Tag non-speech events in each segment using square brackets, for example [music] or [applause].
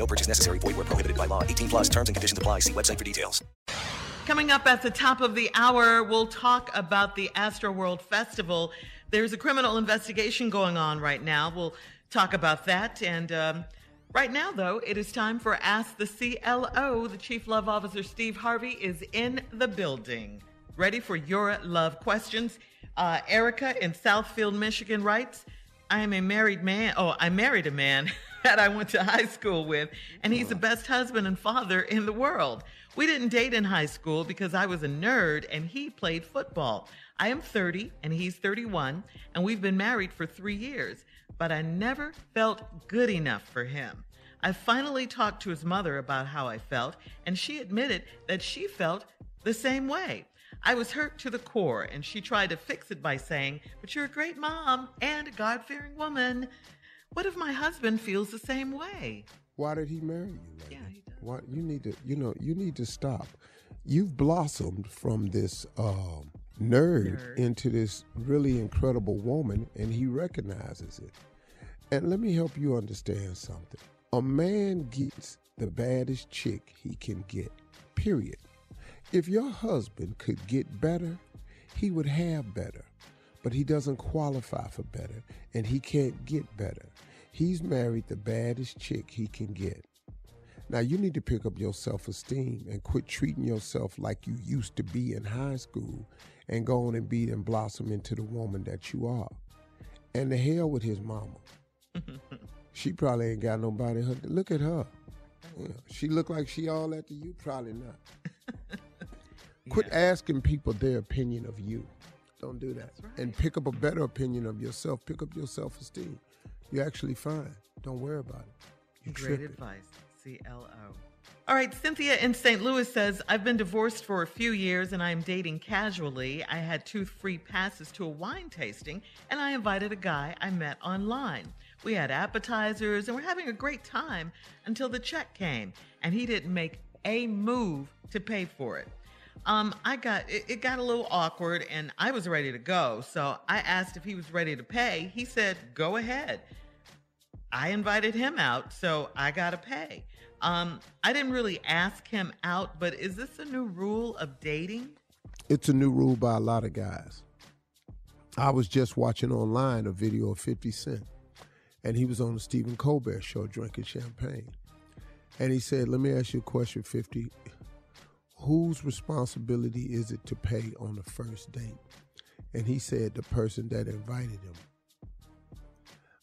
No purchase necessary. Void where prohibited by law. 18 plus terms and conditions apply. See website for details. Coming up at the top of the hour, we'll talk about the Astro World Festival. There's a criminal investigation going on right now. We'll talk about that. And um, right now, though, it is time for Ask the CLO. The Chief Love Officer, Steve Harvey, is in the building. Ready for your love questions? Uh, Erica in Southfield, Michigan writes, I am a married man. Oh, I married a man [laughs] [laughs] that I went to high school with, and he's the best husband and father in the world. We didn't date in high school because I was a nerd and he played football. I am 30 and he's 31, and we've been married for three years, but I never felt good enough for him. I finally talked to his mother about how I felt, and she admitted that she felt the same way. I was hurt to the core, and she tried to fix it by saying, But you're a great mom and a God fearing woman. What if my husband feels the same way? Why did he marry you? Lady? Yeah, he does. Why you need to, you know, you need to stop. You've blossomed from this um, nerd, Nerd. into this really incredible woman, and he recognizes it. And let me help you understand something. A man gets the baddest chick he can get. Period. If your husband could get better, he would have better. But he doesn't qualify for better, and he can't get better. He's married the baddest chick he can get. Now you need to pick up your self-esteem and quit treating yourself like you used to be in high school and go on and be and blossom into the woman that you are. And the hell with his mama. [laughs] she probably ain't got nobody. Her, look at her. She look like she all to you. Probably not. [laughs] Quit asking people their opinion of you. Don't do that. And pick up a better opinion of yourself. Pick up your self-esteem. You're actually fine. Don't worry about it. You Great tripping. advice. CLO. All right, Cynthia in St. Louis says, I've been divorced for a few years and I am dating casually. I had two free passes to a wine tasting and I invited a guy I met online. We had appetizers and we're having a great time until the check came and he didn't make a move to pay for it. Um, I got it, it got a little awkward and I was ready to go. So I asked if he was ready to pay. He said, Go ahead. I invited him out, so I got to pay. Um, I didn't really ask him out, but is this a new rule of dating? It's a new rule by a lot of guys. I was just watching online a video of 50 Cent, and he was on the Stephen Colbert show drinking champagne. And he said, Let me ask you a question, 50. Whose responsibility is it to pay on the first date? And he said, The person that invited him.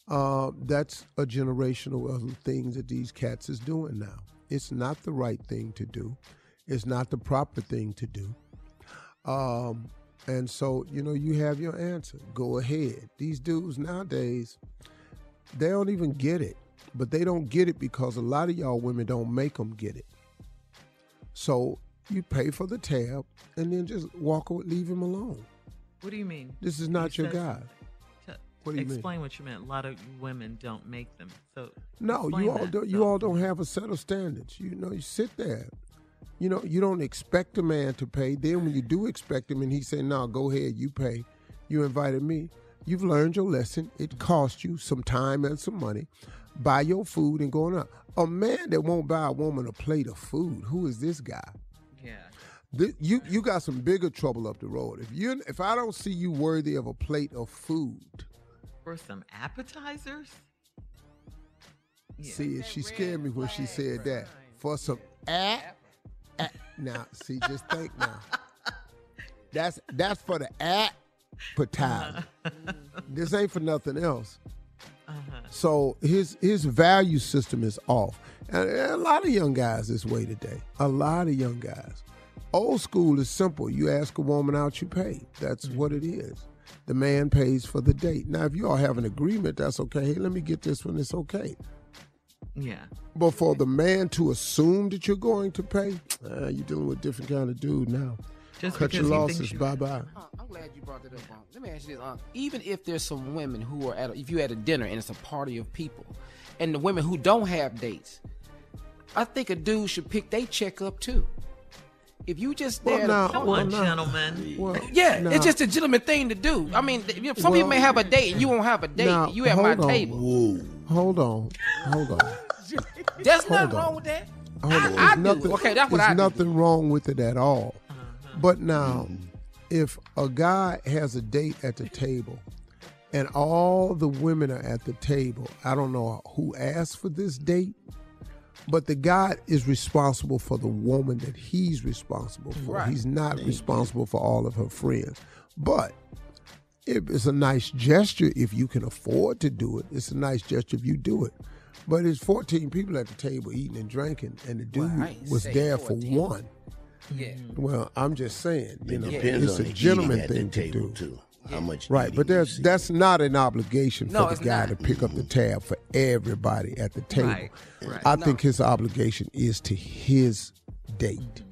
Uh, that's a generational of things that these cats is doing now. It's not the right thing to do. It's not the proper thing to do. Um, and so, you know, you have your answer. Go ahead. These dudes nowadays, they don't even get it. But they don't get it because a lot of y'all women don't make them get it. So you pay for the tab and then just walk away, leave him alone. What do you mean? This is not You your guy. What do you mean? explain what you meant. A lot of women don't make them. So No, you all that. don't. You all don't have a set of standards. You know, you sit there. You know, you don't expect a man to pay. Then when you do expect him, and he say, "No, go ahead, you pay." You invited me. You've learned your lesson. It cost you some time and some money. Buy your food and going out. A man that won't buy a woman a plate of food. Who is this guy? You you got some bigger trouble up the road. If you if I don't see you worthy of a plate of food, For some appetizers? Yeah. See, she scared me when she said that. For some at, at now, see, just think now. [laughs] That's that's for the appetizer. Uh-huh. this ain't for nothing else. Uh-huh. So his his value system is off, and a lot of young guys this way today. A lot of young guys. Old school is simple. You ask a woman out, you pay. That's what it is. The man pays for the date. Now, if you all have an agreement, that's okay. Hey, let me get this one. It's okay. Yeah. But for the man to assume that you're going to pay, uh, you're dealing with a different kind of dude now. Just Cut your losses. you- Bye bye. Uh, I'm glad you brought that up. Um, let me ask you this: um, even if there's some women who are at, a, if you at a dinner and it's a party of people, and the women who don't have dates, I think a dude should pick their check up too. If you just Well, there, to- now- Come well, on, now- gentlemen. Well, yeah, now- it's just a gentleman thing to do. I mean, you know, some people may have a date and you won't have a date. Now, you at my on. table. Hold on. Hold on. [laughs] There's Hold nothing on. wrong with that. Hold on. I, There's I do. nothing, Okay, that's what there's I do. nothing wrong with it at all. Uh-huh. But now, if a guy has a date at the table and all the women are at the table, I don't know who asked for this date, but the guy is responsible for the woman that he's responsible for. Right. He's not responsible for all of her friends. But it's a nice gesture if you can afford to do it. It's a nice gesture if you do it. But it's 14 people at the table eating and drinking, and the dude Well, was say there for one. Yeah. Well, I'm just saying, you It know, it's a gentleman eating at the thing to table, do. too. How much Right, but eating there's see. that's not an obligation No, for it's the guy not. to pick up the tab for everybody at the table. Right, right. I think his obligation is to his date.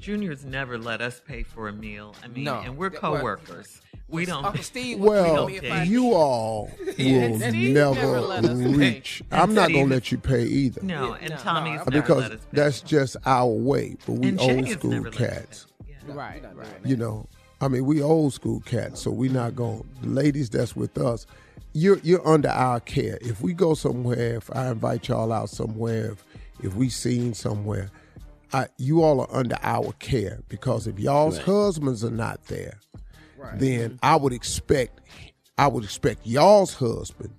Junior's never let us pay for a meal. I mean, No. and we're That- well, co-workers. We don't. Uncle Steve [laughs] would Well, kill me if you all [laughs] will never, never let us pay. reach. I'm not gonna let you pay either. No, and no, Tommy's no, never because let us pay. that's just our way. But we and old has school never let us cats. Yeah. Right, right. You know, I mean, we old school cats, so we not going. The ladies that's with us, you're you're under our care. If we go somewhere, if I invite y'all out somewhere, if if we seen somewhere, I, you all are under our care because if y'all's husbands are not there, then I would expect I would expect y'all's husband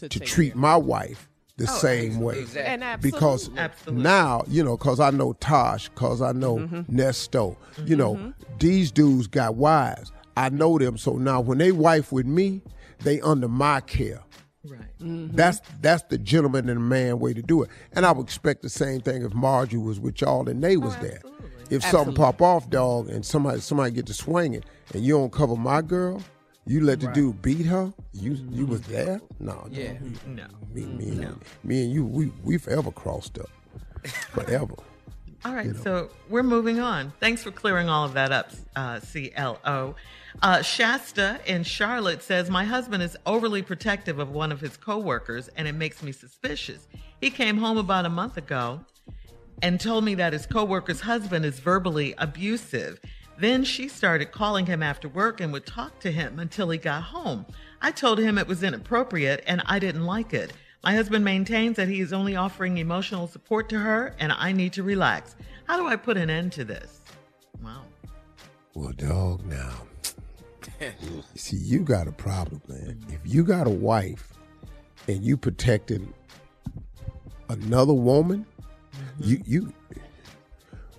to, take treat my wife the Oh, same way Exactly. And because absolutely. Absolutely. now you know because i know tosh because i know Mm-hmm. nesto you know these dudes got wives i know them so now when they wife with me they under my care Right. that's that's the gentleman and man way to do it and i would expect the same thing if marjorie was with y'all and they was there if something pop off dog and somebody somebody get to swinging and you don't cover my girl you let the dude beat her you you was there no Yeah. No. me, me, and, me and you, we we forever crossed up, forever. [laughs] All right, so we're moving on. Thanks for clearing all of that up, uh, CLO. Uh, Shasta in Charlotte says, My husband is overly protective of one of his coworkers, and it makes me suspicious. He came home about a month ago and told me that his coworker's husband is verbally abusive. Then she started calling him after work and would talk to him until he got home. I told him it was inappropriate and I didn't like it. My husband maintains that he is only offering emotional support to her and I need to relax. How do I put an end to this? Wow. Well, dog, now. [laughs] See, you got a problem, man. If you got a wife and you protecting another woman, you mm-hmm. you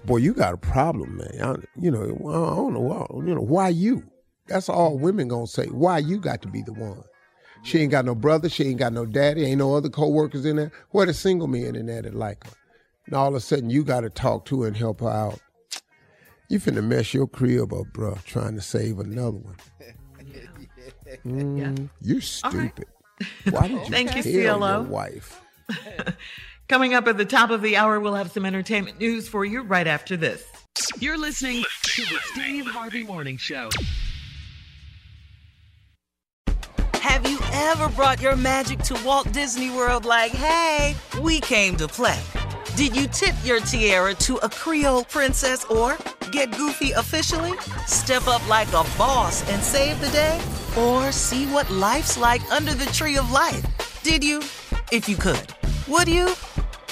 boy, you got a problem, man. I, you know, I don't know, why, you know, why you? That's all women gonna say. Why you got to be the one? She ain't got no brother. She ain't got no daddy. Ain't no other co-workers in there. Where the single men in there that like her? And all of a sudden, you got to talk to her and help her out. You finna mess your crib up, bro, trying to save another one. [laughs] Mm, You're stupid. Why did [laughs] you Thank you, tell your wife? [laughs] Coming up at the top of the hour, we'll have some entertainment news for you right after this. You're listening to the Steve Harvey Morning Show. Have you ever brought your magic to Walt Disney World like, hey, we came to play? Did you tip your tiara to a Creole princess or get goofy officially? Step up like a boss and save the day? Or see what life's like under the tree of life? Did you? If you could. Would you?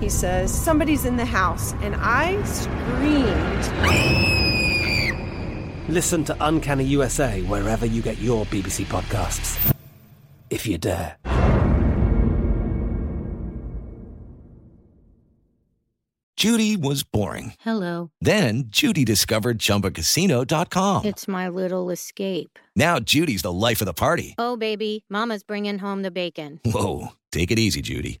He says, Somebody's in the house, and I screamed. Listen to Uncanny USA wherever you get your BBC podcasts, if you dare. Judy was boring. Hello. Then Judy discovered ChumbaCasino.com. It's my little escape. Now Judy's the life of the party. Oh, baby, Mama's bringing home the bacon. Whoa, take it easy, Judy.